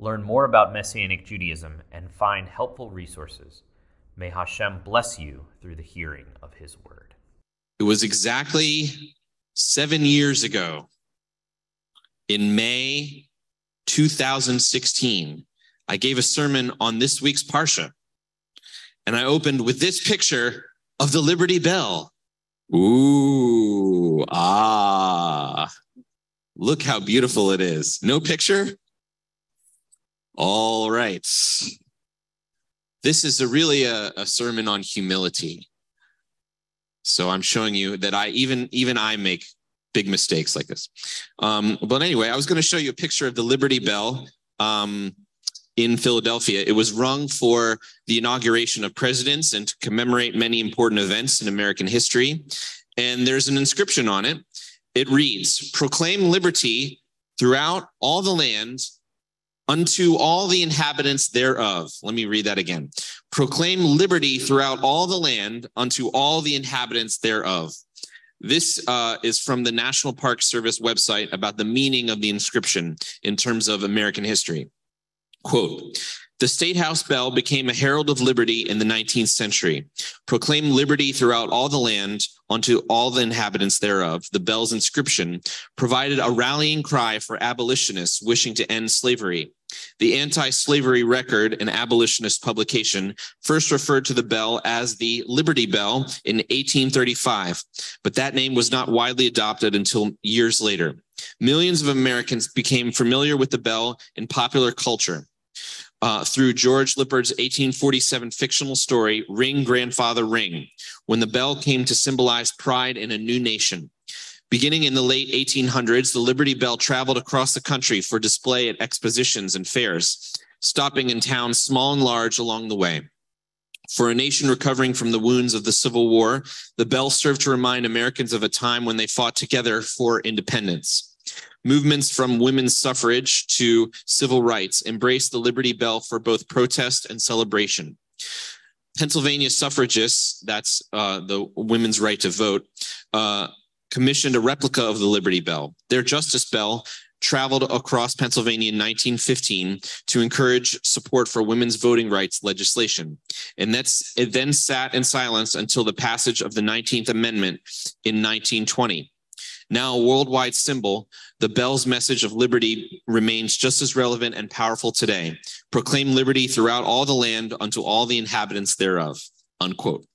learn more about Messianic Judaism, and find helpful resources. May Hashem bless you through the hearing of his word. It was exactly seven years ago, in May 2016, I gave a sermon on this week's Parsha. And I opened with this picture of the Liberty Bell. Ooh, ah, look how beautiful it is. No picture? All right. This is a really a, a sermon on humility. So I'm showing you that I even even I make big mistakes like this. Um, but anyway, I was going to show you a picture of the Liberty Bell um, in Philadelphia. It was rung for the inauguration of presidents and to commemorate many important events in American history. And there's an inscription on it. It reads, "Proclaim liberty throughout all the land unto all the inhabitants thereof. Let me read that again. Proclaim liberty throughout all the land unto all the inhabitants thereof. This uh, is from the National Park Service website about the meaning of the inscription in terms of American history. Quote, the State House bell became a herald of liberty in the 19th century, Proclaim liberty throughout all the land unto all the inhabitants thereof. The bell's inscription provided a rallying cry for abolitionists wishing to end slavery. The Anti Slavery Record, an abolitionist publication, first referred to the bell as the Liberty Bell in 1835, but that name was not widely adopted until years later. Millions of Americans became familiar with the bell in popular culture uh, through George Lippard's 1847 fictional story, Ring Grandfather Ring, when the bell came to symbolize pride in a new nation. Beginning in the late 1800s, the Liberty Bell traveled across the country for display at expositions and fairs, stopping in towns small and large along the way. For a nation recovering from the wounds of the Civil War, the bell served to remind Americans of a time when they fought together for independence. Movements from women's suffrage to civil rights embraced the Liberty Bell for both protest and celebration. Pennsylvania suffragists, that's uh, the women's right to vote, uh, commissioned a replica of the Liberty Bell. Their Justice Bell traveled across Pennsylvania in 1915 to encourage support for women's voting rights legislation. And that's it then sat in silence until the passage of the 19th Amendment in 1920. Now a worldwide symbol, the bell's message of liberty remains just as relevant and powerful today. Proclaim liberty throughout all the land unto all the inhabitants thereof. Unquote.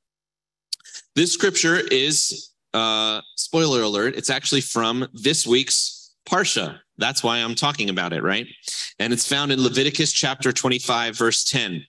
This scripture is, uh, spoiler alert, it's actually from this week's Parsha. That's why I'm talking about it, right? And it's found in Leviticus chapter 25, verse 10.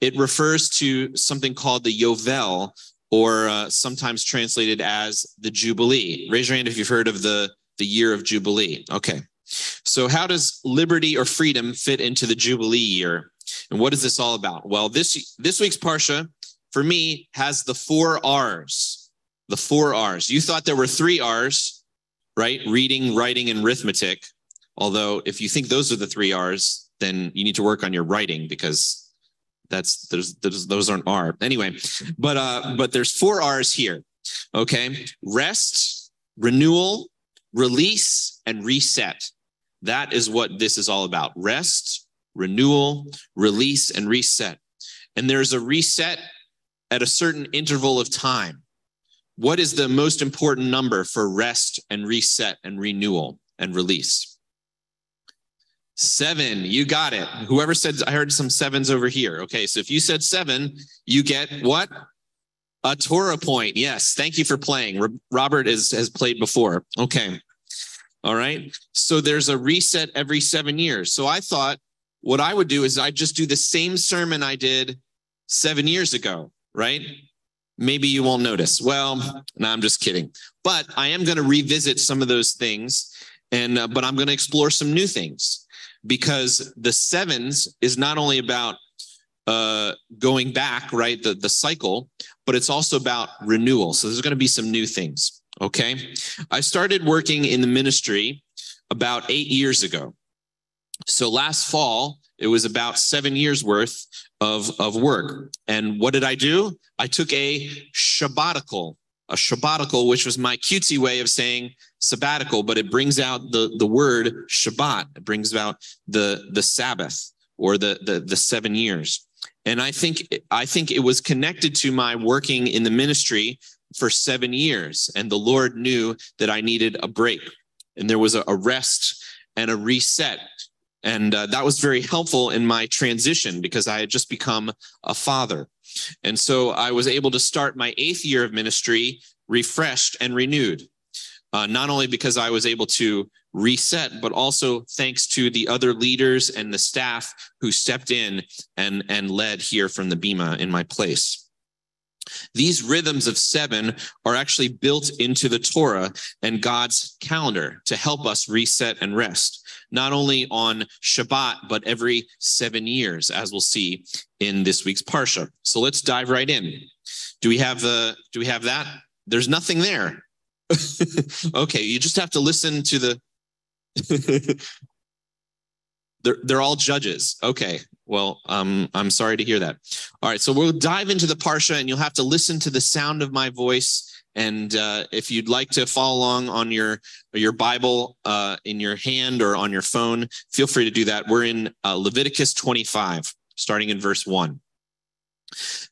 It refers to something called the Yovel, or uh, sometimes translated as the Jubilee. Raise your hand if you've heard of the, the year of Jubilee. Okay. So, how does liberty or freedom fit into the Jubilee year? And what is this all about? Well, this, this week's Parsha, for me, has the four R's. The four R's. You thought there were three R's, right? Reading, writing, and arithmetic. Although, if you think those are the three R's, then you need to work on your writing because that's there's, there's those aren't R anyway, but uh, but there's four R's here. Okay, rest, renewal, release, and reset. That is what this is all about. Rest, renewal, release, and reset. And there's a reset at a certain interval of time. What is the most important number for rest and reset and renewal and release? Seven, you got it. Whoever said, I heard some sevens over here. Okay, so if you said seven, you get what? A Torah point. Yes, thank you for playing. Robert is, has played before. Okay. All right. So there's a reset every seven years. So I thought what I would do is I'd just do the same sermon I did seven years ago, right? Maybe you won't notice. Well, no, I'm just kidding. But I am going to revisit some of those things, and uh, but I'm going to explore some new things. because the sevens is not only about uh, going back, right, the, the cycle, but it's also about renewal. So there's going to be some new things. Okay. I started working in the ministry about eight years ago. So last fall, it was about seven years worth of, of work. And what did I do? I took a Shabbatical, a Shabbatical, which was my cutesy way of saying sabbatical, but it brings out the, the word Shabbat. It brings out the, the Sabbath or the, the, the seven years. And I think I think it was connected to my working in the ministry for seven years. And the Lord knew that I needed a break. And there was a, a rest and a reset. And uh, that was very helpful in my transition because I had just become a father. And so I was able to start my eighth year of ministry refreshed and renewed. Uh, not only because I was able to reset, but also thanks to the other leaders and the staff who stepped in and, and led here from the Bema in my place. These rhythms of seven are actually built into the Torah and God's calendar to help us reset and rest, not only on Shabbat, but every seven years, as we'll see in this week's Parsha. So let's dive right in. Do we have the, do we have that? There's nothing there. okay, you just have to listen to the they're they're all judges. Okay. Well, um, I'm sorry to hear that. All right, so we'll dive into the parsha, and you'll have to listen to the sound of my voice. And uh, if you'd like to follow along on your your Bible uh, in your hand or on your phone, feel free to do that. We're in uh, Leviticus 25, starting in verse one.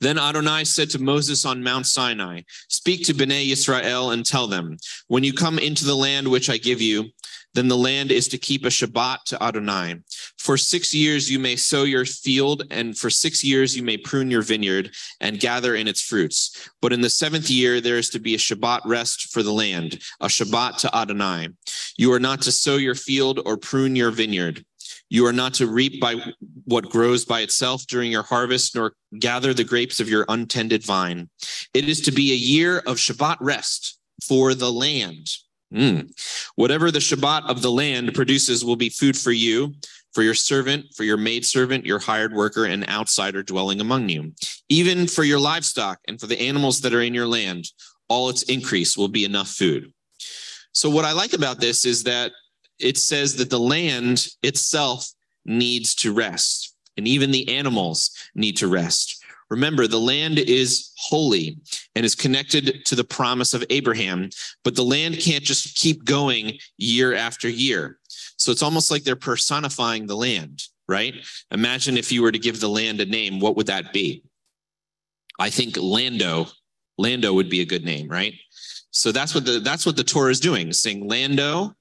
Then Adonai said to Moses on Mount Sinai, Speak to Bnei Israel and tell them, When you come into the land which I give you, then the land is to keep a Shabbat to Adonai. For six years you may sow your field, and for six years you may prune your vineyard and gather in its fruits. But in the seventh year there is to be a Shabbat rest for the land, a Shabbat to Adonai. You are not to sow your field or prune your vineyard. You are not to reap by what grows by itself during your harvest, nor gather the grapes of your untended vine. It is to be a year of Shabbat rest for the land Mm. Whatever the Shabbat of the land produces will be food for you, for your servant, for your maidservant, your hired worker, and outsider dwelling among you. Even for your livestock and for the animals that are in your land, all its increase will be enough food. So, what I like about this is that it says that the land itself needs to rest, and even the animals need to rest. Remember, the land is holy and is connected to the promise of Abraham, but the land can't just keep going year after year. So it's almost like they're personifying the land, right? Imagine if you were to give the land a name, what would that be? I think Lando, Lando would be a good name, right? So that's what the that's what the Torah is doing, saying Lando,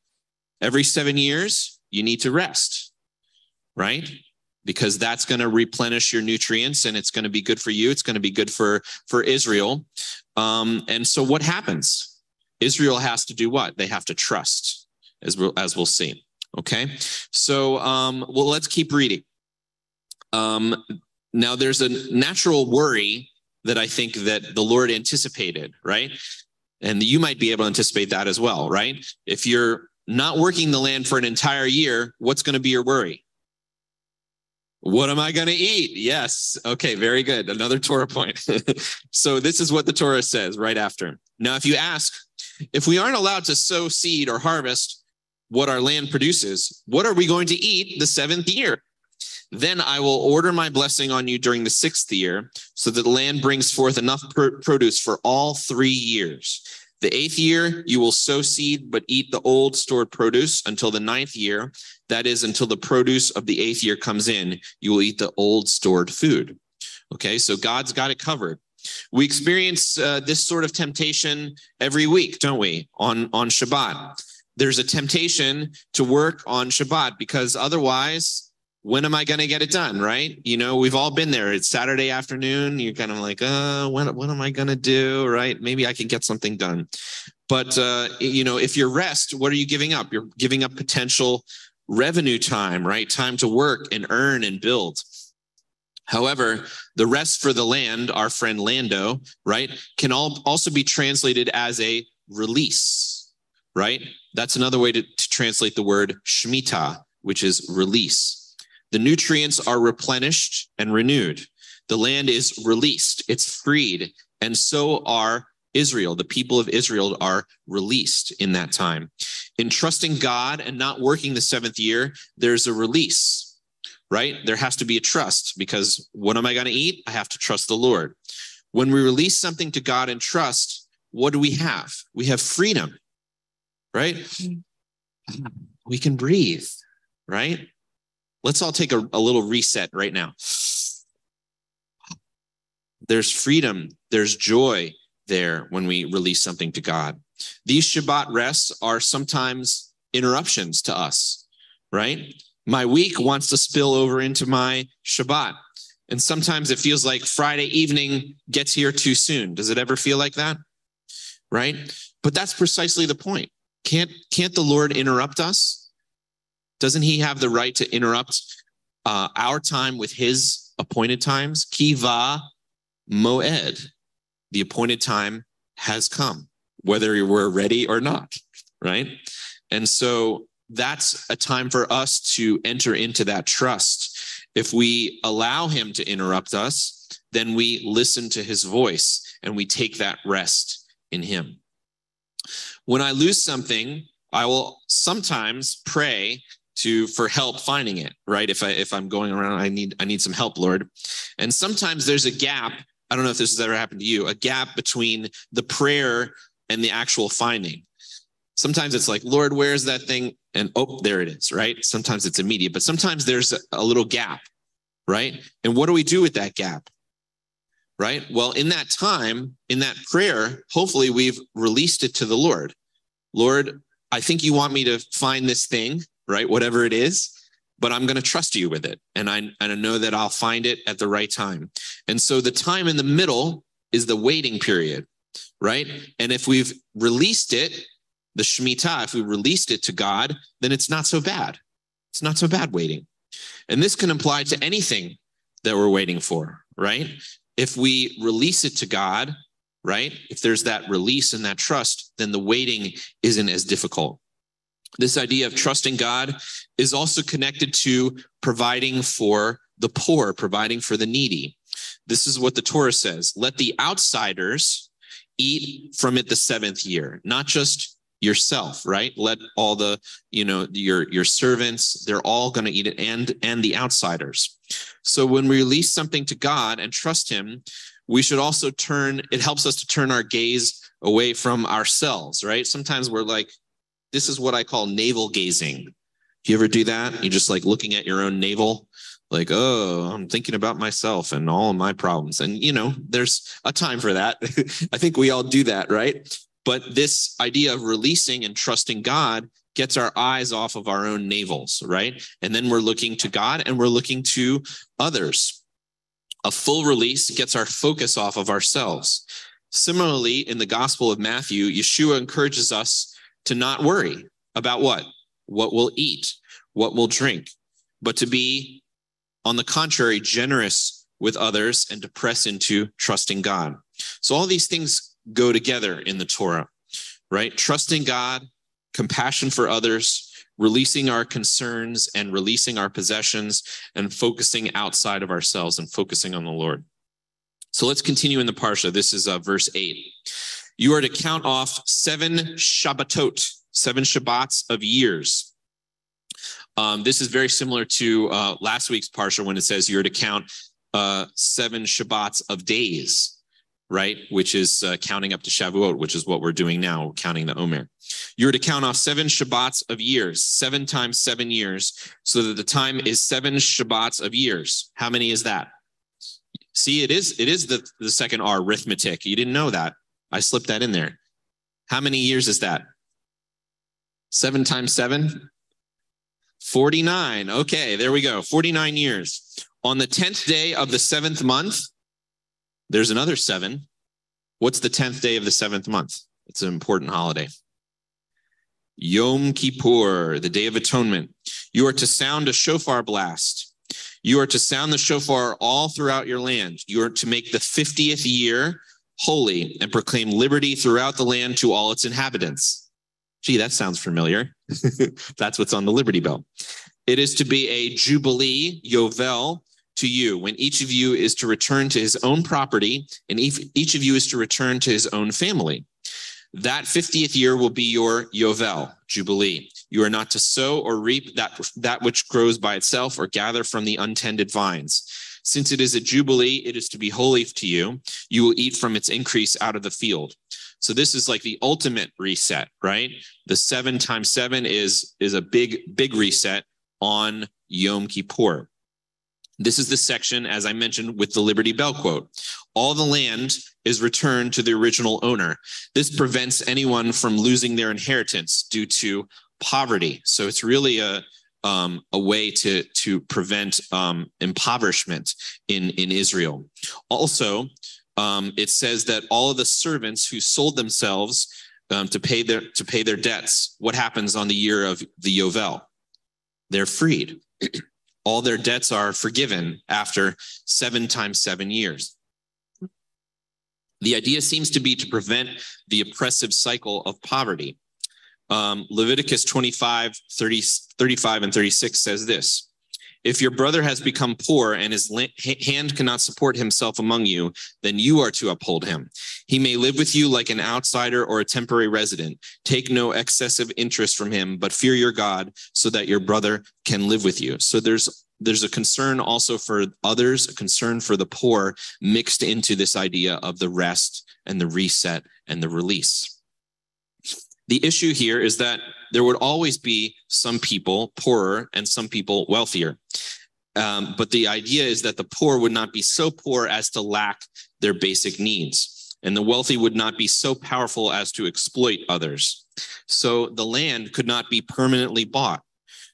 every seven years, you need to rest, right? Because that's going to replenish your nutrients and it's going to be good for you. It's going to be good for for israel. Um, and so what happens? Israel has to do what? They have to trust as we'll as we'll see. Okay? So um, well let's keep reading. Um, now there's a natural worry that i think that the lord anticipated right? And you might be able to anticipate that as well right? If you're not working the land for an entire year what's going to be your worry what am I going to eat? Yes. Okay, very good. Another Torah point. so, this is what the Torah says right after. Now, if you ask, if we aren't allowed to sow seed or harvest what our land produces, what are we going to eat the seventh year? Then I will order my blessing on you during the sixth year, so that the land brings forth enough pr- produce for all three years. The eighth year, you will sow seed, but eat the old stored produce until the ninth year. That is, until the produce of the eighth year comes in, you will eat the old stored food. Okay, so God's got it covered. We experience uh, this sort of temptation every week, don't we? On on Shabbat, there's a temptation to work on Shabbat because otherwise when am I going to get it done? Right. You know, we've all been there. It's Saturday afternoon. You're kind of like, uh, when, what am I going to do? Right. Maybe I can get something done. But, uh, you know, if you're rest, what are you giving up? You're giving up potential revenue time, right? Time to work and earn and build. However, the rest for the land, our friend Lando, right, can all also be translated as a release, right? That's another way to, to translate the word Shemitah which is release. The nutrients are replenished and renewed. The land is released, it's freed, and so are Israel. The people of Israel are released in that time. In trusting God and not working the seventh year, there's a release, right? There has to be a trust because what am I going to eat? I have to trust the Lord. When we release something to God and trust, what do we have? We have freedom, right? Mm-hmm. We can breathe, right? Let's all take a, a little reset right now. There's freedom, there's joy there when we release something to God. These Shabbat rests are sometimes interruptions to us, right? My week wants to spill over into my Shabbat. And sometimes it feels like Friday evening gets here too soon. Does it ever feel like that? Right? But that's precisely the point. Can't can't the Lord interrupt us? Doesn't he have the right to interrupt uh, our time with his appointed times? Kiva moed. The appointed time has come, whether we're ready or not, right? And so that's a time for us to enter into that trust. If we allow him to interrupt us, then we listen to his voice and we take that rest in him. When I lose something, I will sometimes pray to for help finding it right? If i if i'm going around i need i need some help lord. And sometimes there's a gap. I don't know if this has ever happened to you a gap between the prayer and the actual finding. Sometimes it's like lord where's that thing? And oh there it is right? Sometimes it's immediate but sometimes there's a, a little gap right? And what do we do with that gap right? Well in that time in that prayer hopefully we've released it to the lord. Lord i think you want me to find this thing right? Whatever it is, but I'm going to trust you with it. And I, and I know that I'll find it at the right time. And so the time in the middle is the waiting period, right? And if we've released it, the Shemitah, if we released it to God, then it's not so bad. It's not so bad waiting. And this can apply to anything that we're waiting for, right? If we release it to God, right? If there's that release and that trust, then the waiting isn't as difficult. This idea of trusting God is also connected to providing for the poor, providing for the needy. This is what the Torah says let the outsiders eat from it the seventh year, not just yourself right? Let all the you know your your servants they're all going to eat it and and the outsiders. So when we release something to god and trust him we should also turn it helps us to turn our gaze away from ourselves right? Sometimes we're like this is what I call navel gazing. Do you ever do that? You're just like looking at your own navel, like, oh, I'm thinking about myself and all of my problems. And, you know, there's a time for that. I think we all do that, right? But this idea of releasing and trusting God gets our eyes off of our own navels, right? And then we're looking to God and we're looking to others. A full release gets our focus off of ourselves. Similarly, in the Gospel of Matthew, Yeshua encourages us to not worry about what? What we'll eat, what we'll drink, but to be, on the contrary, generous with others and to press into trusting God. So all these things go together in the Torah, right? Trusting God, compassion for others, releasing our concerns and releasing our possessions and focusing outside of ourselves and focusing on the Lord. So let's continue in the Parsha. This is uh, verse 8 you are to count off seven Shabbatot, seven Shabbats of years. Um, this is very similar to uh, last week's Parsha when it says you're to count uh, seven Shabbats of days, right? Which is uh, counting up to Shavuot, which is what we're doing now, counting the Omer. You're to count off seven Shabbats of years, seven times seven years, so that the time is seven Shabbats of years. How many is that? See, it is it is the, the second R, arithmetic. You didn't know that. I slipped that in there. How many years is that? Seven times seven? 49. Okay, there we go. 49 years. On the 10th day of the seventh month, there's another seven. What's the 10th day of the seventh month? It's an important holiday. Yom Kippur, the Day of Atonement. You are to sound a shofar blast. You are to sound the shofar all throughout your land. You are to make the 50th year holy and proclaim liberty throughout the land to all its inhabitants. Gee, that sounds familiar. That's what's on the Liberty Bell. It is to be a jubilee, yovel, to you, when each of you is to return to his own property, and each, of you is to return to his own family. That 50th year will be your yovel, jubilee. You are not to sow or reap that, that which grows by itself or gather from the untended vines. Since it is a jubilee, it is to be holy to you. You will eat from its increase out of the field. So this is like the ultimate reset, right? The seven times seven is is a big big reset on Yom Kippur. This is the section, as I mentioned, with the Liberty Bell quote. All the land is returned to the original owner. This prevents anyone from losing their inheritance due to poverty. So it's really a um, a way to to prevent um, impoverishment in in Israel. Also, um, it says that all of the servants who sold themselves um, to pay their to pay their debts, what happens on the year of the Yovel? They're freed. all their debts are forgiven after seven times seven years. The idea seems to be to prevent the oppressive cycle of poverty. Um, Leviticus 25, 30, 35, and 36 says this If your brother has become poor and his hand cannot support himself among you, then you are to uphold him. He may live with you like an outsider or a temporary resident. Take no excessive interest from him, but fear your God so that your brother can live with you. So there's there's a concern also for others, a concern for the poor mixed into this idea of the rest and the reset and the release. The issue here is that there would always be some people poorer and some people wealthier. Um, but the idea is that the poor would not be so poor as to lack their basic needs, and the wealthy would not be so powerful as to exploit others. So the land could not be permanently bought,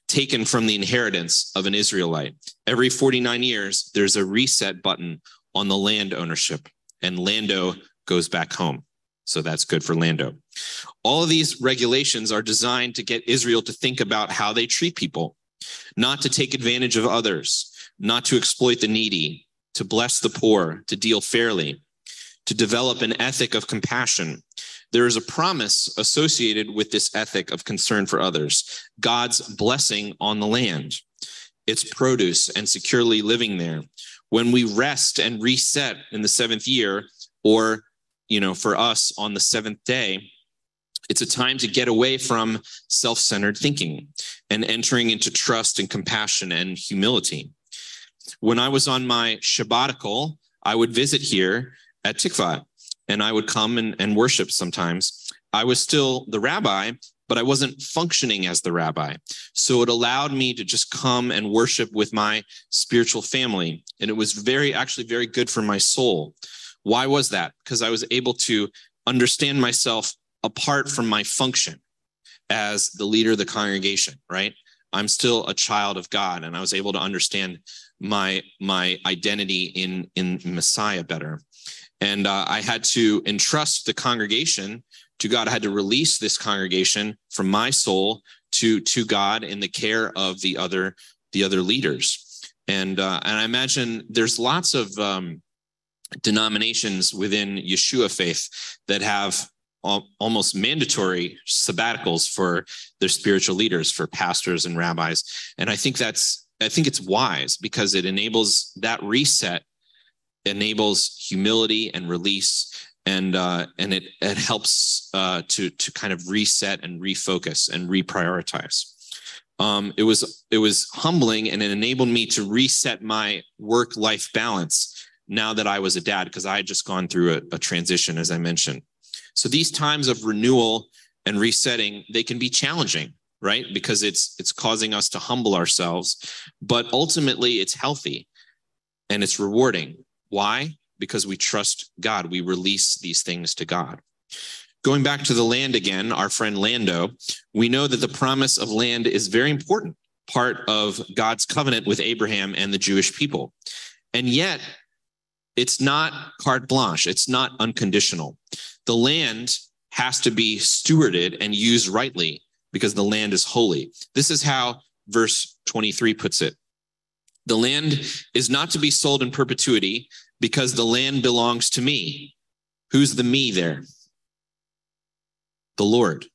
taken from the inheritance of an Israelite. Every 49 years, there's a reset button on the land ownership, and Lando goes back home. So that's good for Lando. All of these regulations are designed to get Israel to think about how they treat people, not to take advantage of others, not to exploit the needy, to bless the poor, to deal fairly, to develop an ethic of compassion. There is a promise associated with this ethic of concern for others God's blessing on the land, its produce, and securely living there. When we rest and reset in the seventh year, or you know, for us on the seventh day, it's a time to get away from self centered thinking and entering into trust and compassion and humility. When I was on my Shabbatical, I would visit here at Tikva and I would come and, and worship sometimes. I was still the rabbi, but I wasn't functioning as the rabbi. So it allowed me to just come and worship with my spiritual family. And it was very, actually, very good for my soul. Why was that? Because I was able to understand myself apart from my function as the leader of the congregation, right? I'm still a child of God and I was able to understand my my identity in in Messiah better. And uh, I had to entrust the congregation to God. I had to release this congregation from my soul to to God in the care of the other the other leaders. And uh, and I imagine there's lots of um, denominations within Yeshua faith that have almost mandatory sabbaticals for their spiritual leaders, for pastors and rabbis. And I think that's, I think it's wise because it enables that reset, enables humility and release. And uh, and it it helps uh, to to kind of reset and refocus and reprioritize. Um, it was it was humbling and it enabled me to reset my work life balance now that I was a dad, because I had just gone through a, a transition, as I mentioned. So these times of renewal and resetting, they can be challenging, right? Because it's it's causing us to humble ourselves, but ultimately it's healthy and it's rewarding. Why? Because we trust God. We release these things to God. Going back to the land again, our friend Lando, we know that the promise of land is very important part of God's covenant with Abraham and the Jewish people. And yet, it's not carte blanche, it's not unconditional. The land has to be stewarded and used rightly because the land is holy. This is how verse 23 puts it. The land is not to be sold in perpetuity because the land belongs to me. Who's the me there? The Lord.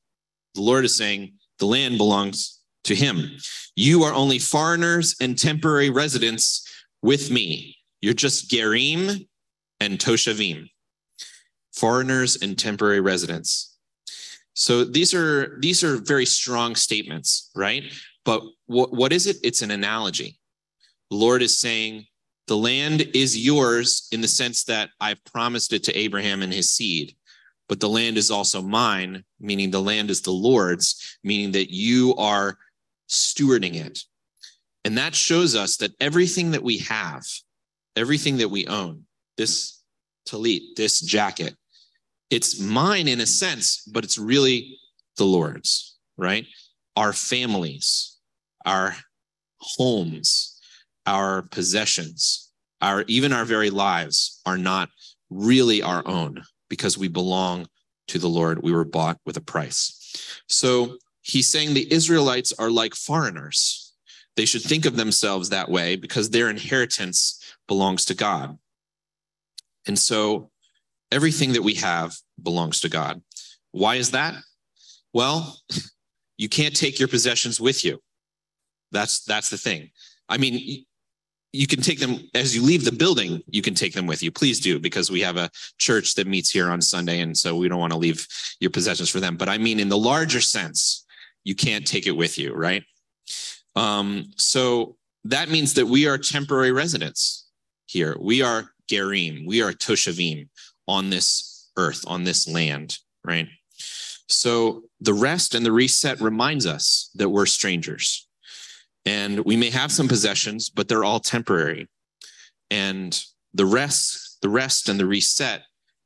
The Lord is saying the land belongs to him, You are only foreigners and temporary residents with me. You're just Gerim and Toshavim, foreigners and temporary residents. So these are these are very strong statements, right? But what, what is it? It's an analogy. The Lord is saying, the land is yours in the sense that I've promised it to Abraham and his seed, but the land is also mine, meaning the land is the Lord's, meaning that you are stewarding it. And that shows us that everything that we have, everything that we own, this talit, this jacket, it's mine in a sense, but it's really the Lord's, right? Our families, our homes, our possessions, our even our very lives are not really our own because we belong to the Lord. We were bought with a price. So he's saying the Israelites are like foreigners. They should think of themselves that way because their inheritance belongs to God. And so everything that we have belongs to God. Why is that? Well, you can't take your possessions with you. That's that's the thing. I mean, you can take them as you leave the building, you can take them with you. Please do, because we have a church that meets here on Sunday. And so we don't want to leave your possessions for them. But I mean, in the larger sense, you can't take it with you, right? Um, so that means that we are temporary residents here. We are Gerim, we are Toshavim on this earth, on this land, right? So the rest and the reset reminds us that we're strangers. And we may have some possessions, but they're all temporary. And the rest, the rest and the reset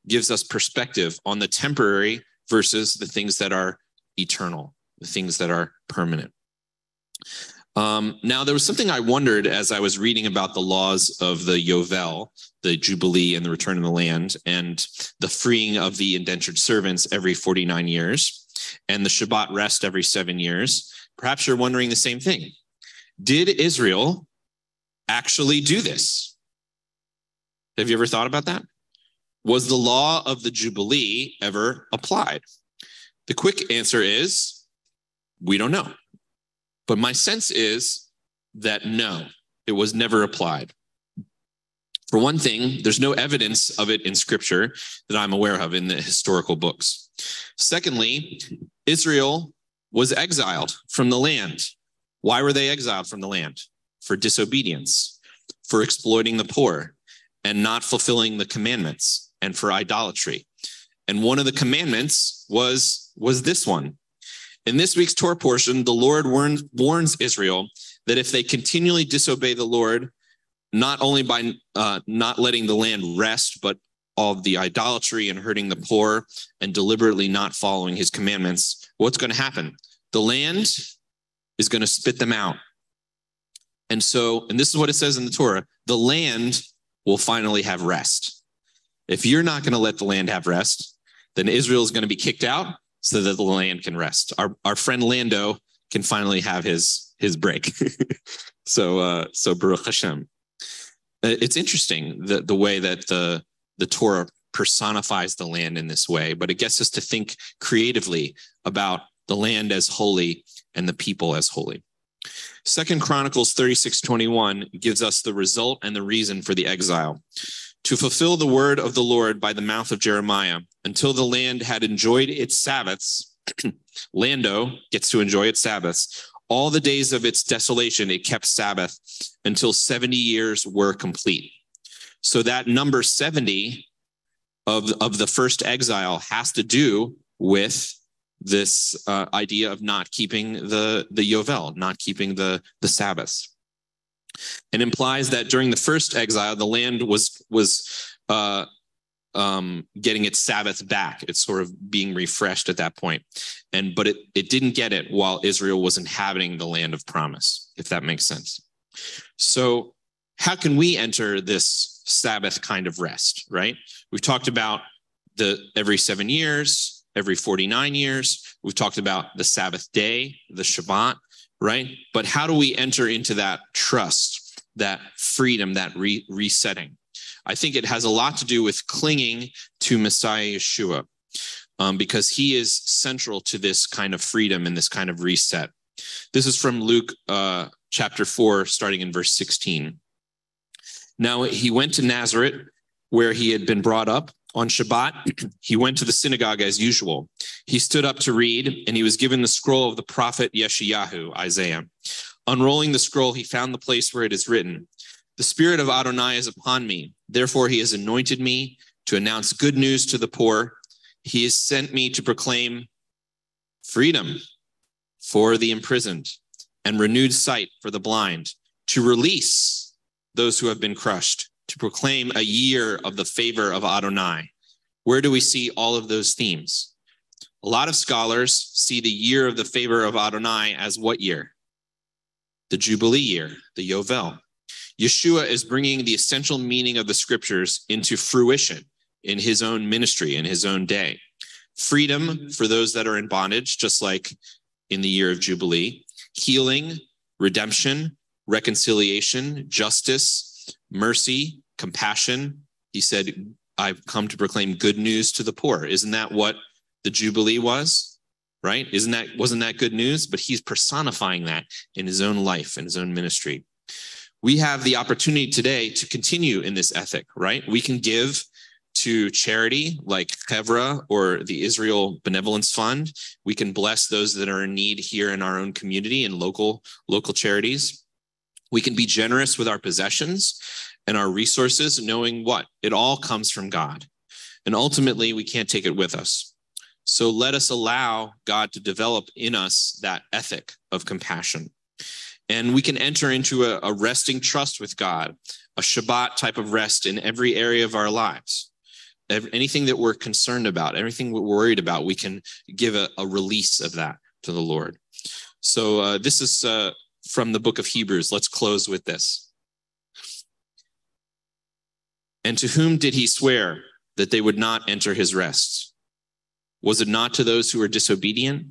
gives us perspective on the temporary versus the things that are eternal, the things that are permanent. Um, now, there was something I wondered as I was reading about the laws of the Yovel, the Jubilee and the return of the land, and the freeing of the indentured servants every 49 years, and the Shabbat rest every seven years. Perhaps you're wondering the same thing. Did Israel actually do this? Have you ever thought about that? Was the law of the Jubilee ever applied? The quick answer is we don't know. But my sense is that no, it was never applied. For one thing, there's no evidence of it in scripture that I'm aware of in the historical books. Secondly, Israel was exiled from the land. Why were they exiled from the land? For disobedience, for exploiting the poor, and not fulfilling the commandments, and for idolatry. And one of the commandments was was this one in this week's Torah portion, the Lord warns, Israel that if they continually disobey the Lord, not only by uh, not letting the land rest, but all of the idolatry and hurting the poor and deliberately not following his commandments, what's going to happen? The land is going to spit them out. And so, and this is what it says in the Torah the land will finally have rest. If you're not going to let the land have rest, then Israel is going to be kicked out so that the land can rest. Our our friend Lando can finally have his his break. so uh, so Baruch Hashem. Uh, it's interesting the the way that the the Torah personifies the land in this way, but it gets us to think creatively about the land as holy and the people as holy. Second Chronicles 36 21 gives us the result and the reason for the exile to fulfill the word of the Lord by the mouth of Jeremiah until the land had enjoyed its Sabbaths. Lando gets to enjoy its Sabbaths. All the days of its desolation, it kept Sabbath until 70 years were complete. So that number 70 of, of the first exile has to do with this uh, idea of not keeping the, the Yovel, not keeping the, the Sabbaths. It implies that during the first exile, the land was was uh, um, getting its Sabbath back. It's sort of being refreshed at that point, and but it it didn't get it while Israel was inhabiting the land of promise. If that makes sense. So, how can we enter this Sabbath kind of rest? Right? We've talked about the every seven years, every forty nine years. We've talked about the Sabbath day, the Shabbat right? But how do we enter into that trust, that freedom, that re- resetting? I think it has a lot to do with clinging to Messiah Yeshua, um, because he is central to this kind of freedom and this kind of reset. This is from Luke uh, chapter 4, starting in verse 16. Now he went to Nazareth, where he had been brought up. On Shabbat, he went to the synagogue as usual. He stood up to read, and he was given the scroll of the prophet Yeshayahu, Isaiah. Unrolling the scroll, he found the place where it is written, The Spirit of Adonai is upon me. Therefore, he has anointed me to announce good news to the poor. He has sent me to proclaim freedom for the imprisoned and renewed sight for the blind, to release those who have been crushed, to proclaim a year of the favor of Adonai. Where do we see all of those themes? A lot of scholars see the year of the favor of Adonai as what year? The Jubilee year, the Yovel. Yeshua is bringing the essential meaning of the scriptures into fruition in his own ministry, in his own day. Freedom for those that are in bondage, just like in the year of Jubilee, healing, redemption, reconciliation, justice, mercy, compassion. He said, I've come to proclaim good news to the poor. Isn't that what the Jubilee was? Right? Isn't that wasn't that good news? But he's personifying that in his own life and his own ministry. We have the opportunity today to continue in this ethic, right? We can give to charity like Chevra or the Israel Benevolence Fund. We can bless those that are in need here in our own community and local local charities. We can be generous with our possessions and our resources, knowing what? It all comes from God. And ultimately, we can't take it with us. So let us allow God to develop in us that ethic of compassion. And we can enter into a, a resting trust with God, a Shabbat type of rest in every area of our lives anything that we're concerned about, everything we're worried about, we can give a, a release of that to the Lord. So uh, this is uh, from the book of Hebrews. Let's close with this. And to whom did he swear that they would not enter his rest? Was it not to those who were disobedient?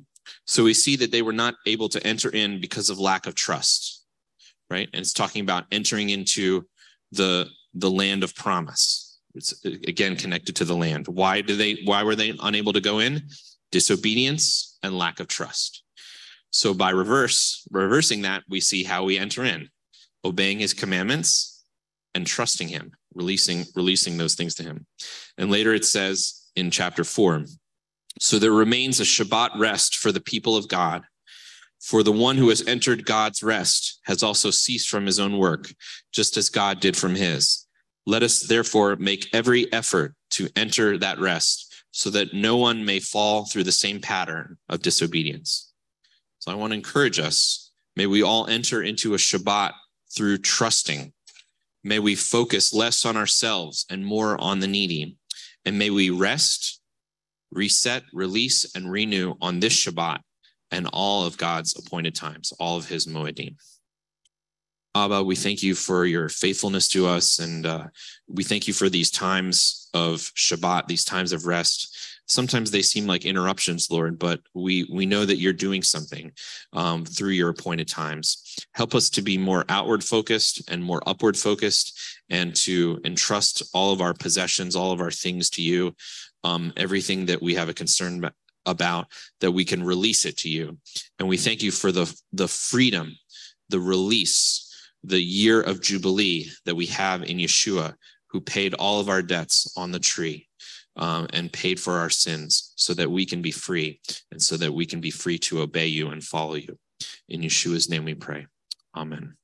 So we see that they were not able to enter in because of lack of trust, right? And it's talking about entering into the the land of promise it's again connected to the land. Why do they why were they unable to go in? Disobedience and lack of trust. So by reverse, reversing that, we see how we enter in, obeying his commandments and trusting him, releasing releasing those things to him. And later it says in chapter 4, so there remains a Shabbat rest for the people of God. For the one who has entered God's rest has also ceased from his own work, just as God did from his. Let us therefore make every effort to enter that rest so that no one may fall through the same pattern of disobedience. So I want to encourage us. May we all enter into a Shabbat through trusting. May we focus less on ourselves and more on the needy. And may we rest, reset, release, and renew on this Shabbat and all of God's appointed times, all of his Moedim. Abba, we thank you for your faithfulness to us. And uh, we thank you for these times of Shabbat, these times of rest. Sometimes they seem like interruptions, Lord, but we, we know that you're doing something um, through your appointed times. Help us to be more outward focused and more upward focused and to entrust all of our possessions, all of our things to you, um, everything that we have a concern about, that we can release it to you. And we thank you for the, the freedom, the release the year of Jubilee that we have in Yeshua, who paid all of our debts on the tree um, and paid for our sins so that we can be free and so that we can be free to obey you and follow you. In Yeshua's name we pray. Amen.